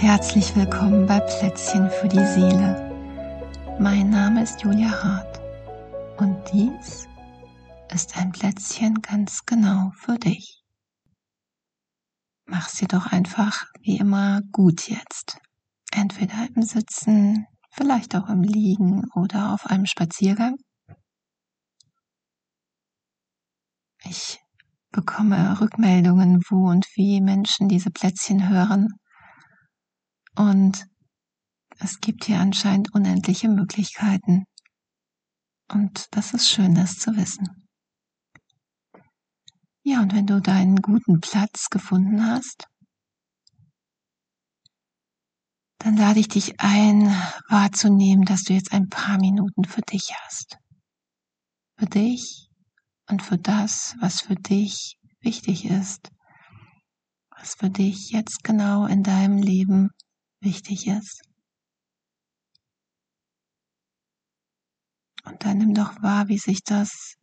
herzlich willkommen bei Plätzchen für die Seele. Mein Name ist Julia Hart und dies ist ein Plätzchen ganz genau für dich. Mach's dir doch einfach wie immer gut jetzt. Entweder im Sitzen, vielleicht auch im Liegen oder auf einem Spaziergang. Ich bekomme Rückmeldungen, wo und wie Menschen diese Plätzchen hören und es gibt hier anscheinend unendliche Möglichkeiten. Und das ist schön, das zu wissen. Ja, und wenn du deinen guten Platz gefunden hast, dann lade ich dich ein, wahrzunehmen, dass du jetzt ein paar Minuten für dich hast. Für dich und für das, was für dich wichtig ist, was für dich jetzt genau in deinem Leben wichtig ist. Und dann nimm doch wahr, wie sich das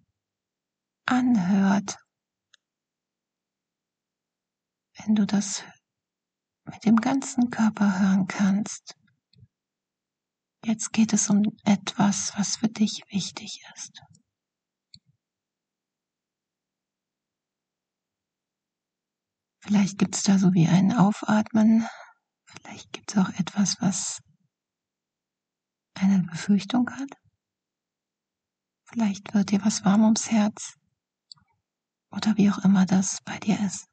anhört, wenn du das mit dem ganzen Körper hören kannst. Jetzt geht es um etwas, was für dich wichtig ist. Vielleicht gibt es da so wie ein Aufatmen Vielleicht gibt es auch etwas, was eine Befürchtung hat. Vielleicht wird dir was warm ums Herz oder wie auch immer das bei dir ist.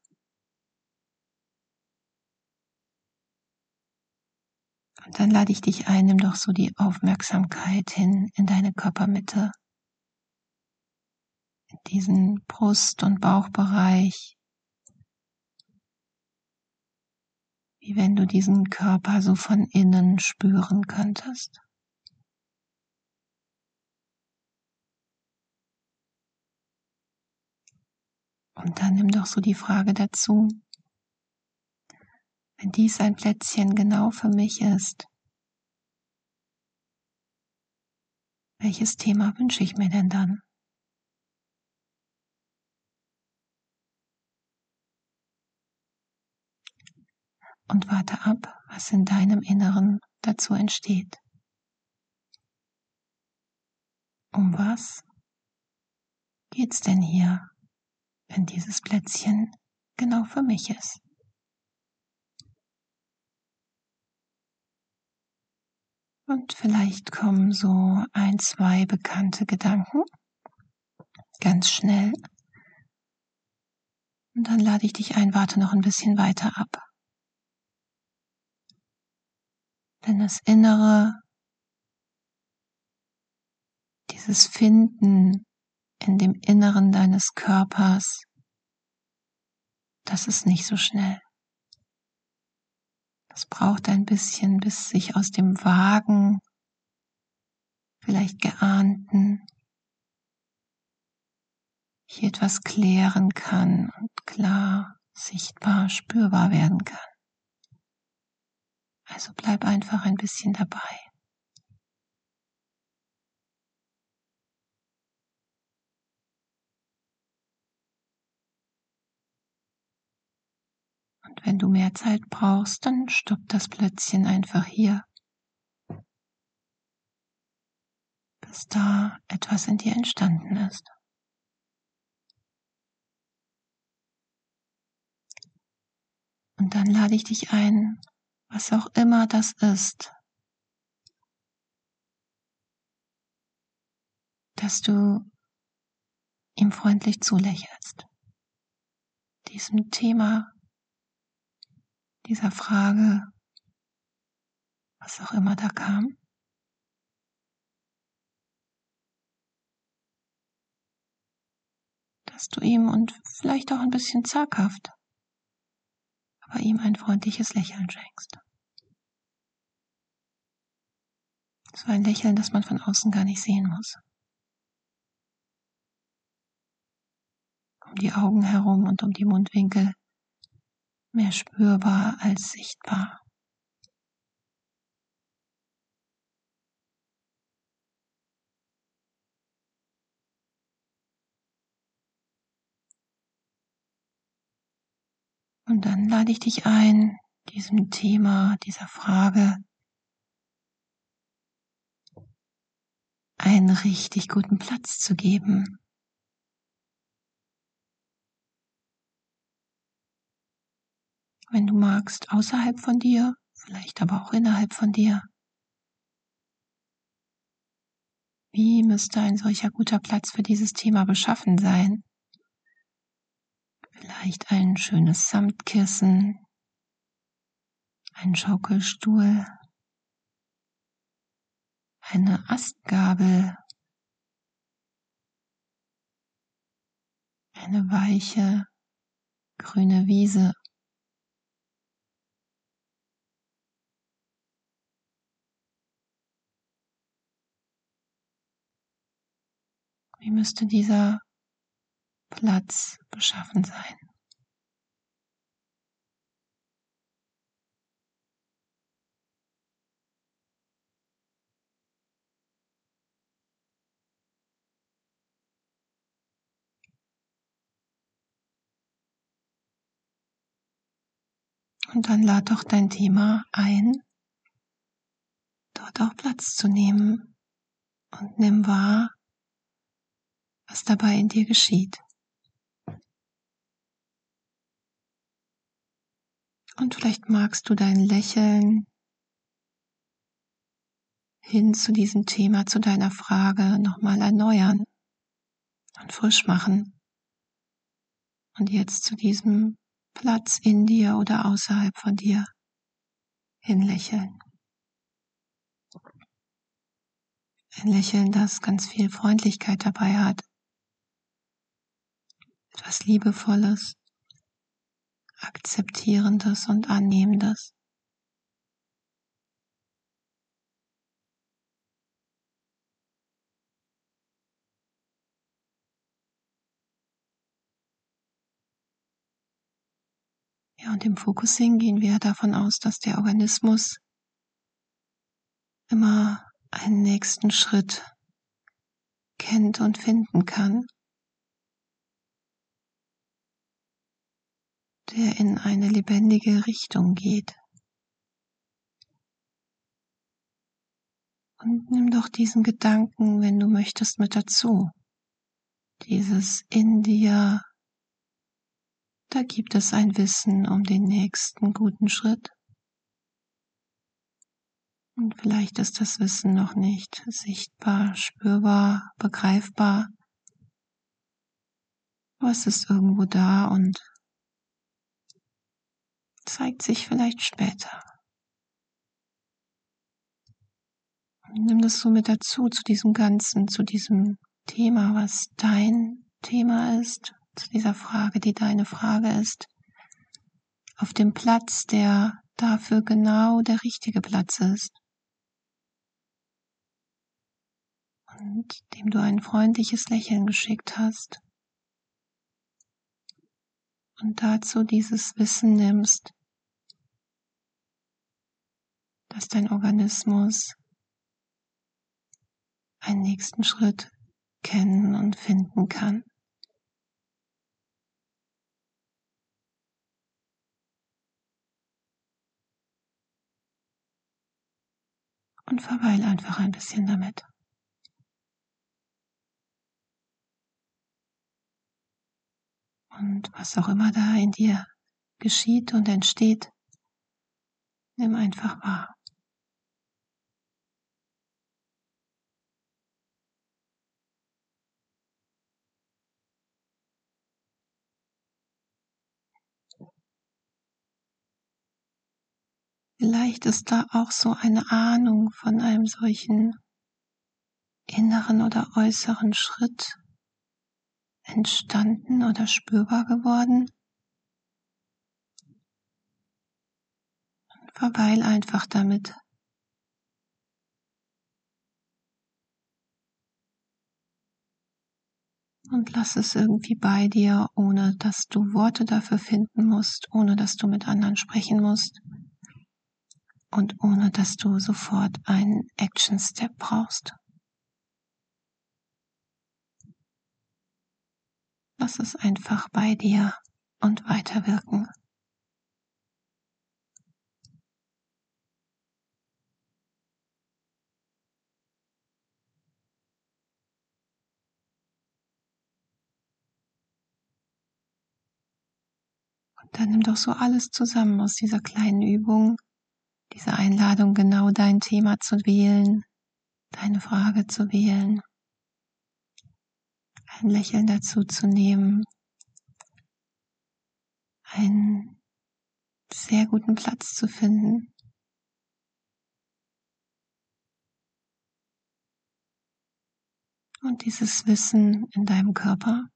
Und dann lade ich dich ein, nimm doch so die Aufmerksamkeit hin in deine Körpermitte, in diesen Brust- und Bauchbereich, wie wenn du diesen Körper so von innen spüren könntest. Und dann nimm doch so die Frage dazu, wenn dies ein Plätzchen genau für mich ist, welches Thema wünsche ich mir denn dann? Und warte ab, was in deinem Inneren dazu entsteht. Um was geht's denn hier, wenn dieses Plätzchen genau für mich ist? Und vielleicht kommen so ein, zwei bekannte Gedanken ganz schnell. Und dann lade ich dich ein, warte noch ein bisschen weiter ab. Denn das Innere, dieses Finden in dem Inneren deines Körpers, das ist nicht so schnell. Das braucht ein bisschen, bis sich aus dem Wagen, vielleicht geahnten, hier etwas klären kann und klar, sichtbar, spürbar werden kann. Also bleib einfach ein bisschen dabei. Und wenn du mehr Zeit brauchst, dann stopp das Plätzchen einfach hier, bis da etwas in dir entstanden ist. Und dann lade ich dich ein, was auch immer das ist, dass du ihm freundlich zulächelst, diesem Thema, dieser Frage, was auch immer da kam. dass du ihm und vielleicht auch ein bisschen zaghaft aber ihm ein freundliches Lächeln schenkst. So ein Lächeln, das man von außen gar nicht sehen muss. Um die Augen herum und um die Mundwinkel mehr spürbar als sichtbar. Und dann lade ich dich ein, diesem Thema, dieser Frage einen richtig guten Platz zu geben. Wenn du magst, außerhalb von dir, vielleicht aber auch innerhalb von dir. Wie müsste ein solcher guter Platz für dieses Thema beschaffen sein? Vielleicht ein schönes Samtkissen, ein Schaukelstuhl, eine Astgabel, eine weiche grüne Wiese. Wie müsste dieser Platz beschaffen sein? Und dann lad doch dein Thema ein, dort auch Platz zu nehmen und nimm wahr, was dabei in dir geschieht. Und vielleicht magst du dein Lächeln hin zu diesem Thema, zu deiner Frage nochmal erneuern und frisch machen. Und jetzt zu diesem Platz in dir oder außerhalb von dir hinlächeln. Ein Lächeln, das ganz viel Freundlichkeit dabei hat. Etwas Liebevolles, Akzeptierendes und Annehmendes. Ja, und im Focusing gehen wir davon aus, dass der Organismus immer einen nächsten Schritt kennt und finden kann, der in eine lebendige Richtung geht. Und nimm doch diesen Gedanken, wenn du möchtest, mit dazu. Dieses in dir da gibt es ein Wissen um den nächsten guten Schritt. Und vielleicht ist das Wissen noch nicht sichtbar, spürbar, begreifbar. Aber es ist irgendwo da und zeigt sich vielleicht später. nimm das so mit dazu, zu diesem Ganzen, zu diesem Thema, was dein Thema ist, zu dieser Frage, die deine Frage ist, auf dem Platz, der dafür genau der richtige Platz ist. Und dem du ein freundliches Lächeln geschickt hast. Und dazu dieses Wissen nimmst, dass dein Organismus einen nächsten Schritt kennen und finden kann. Und verweile einfach ein bisschen damit. Und was auch immer da in dir geschieht und entsteht, nimm einfach wahr. Vielleicht ist da auch so eine Ahnung von einem solchen inneren oder äußeren Schritt entstanden oder spürbar geworden. Verweil einfach damit. Und lass es irgendwie bei dir, ohne dass du Worte dafür finden musst, ohne dass du mit anderen sprechen musst und ohne dass du sofort einen Action Step brauchst. Lass es einfach bei dir und weiterwirken. Und dann nimm doch so alles zusammen aus dieser kleinen Übung diese Einladung, genau dein Thema zu wählen, deine Frage zu wählen, ein Lächeln dazu zu nehmen, einen sehr guten Platz zu finden. Und dieses Wissen in deinem Körper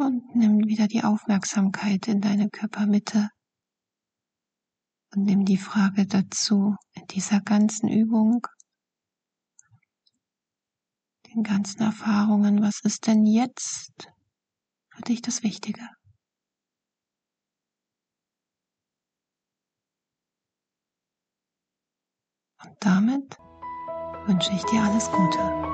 Und nimm wieder die Aufmerksamkeit in deine Körpermitte und nimm die Frage dazu in dieser ganzen Übung, den ganzen Erfahrungen, was ist denn jetzt für dich das Wichtige? Und damit wünsche ich dir alles Gute.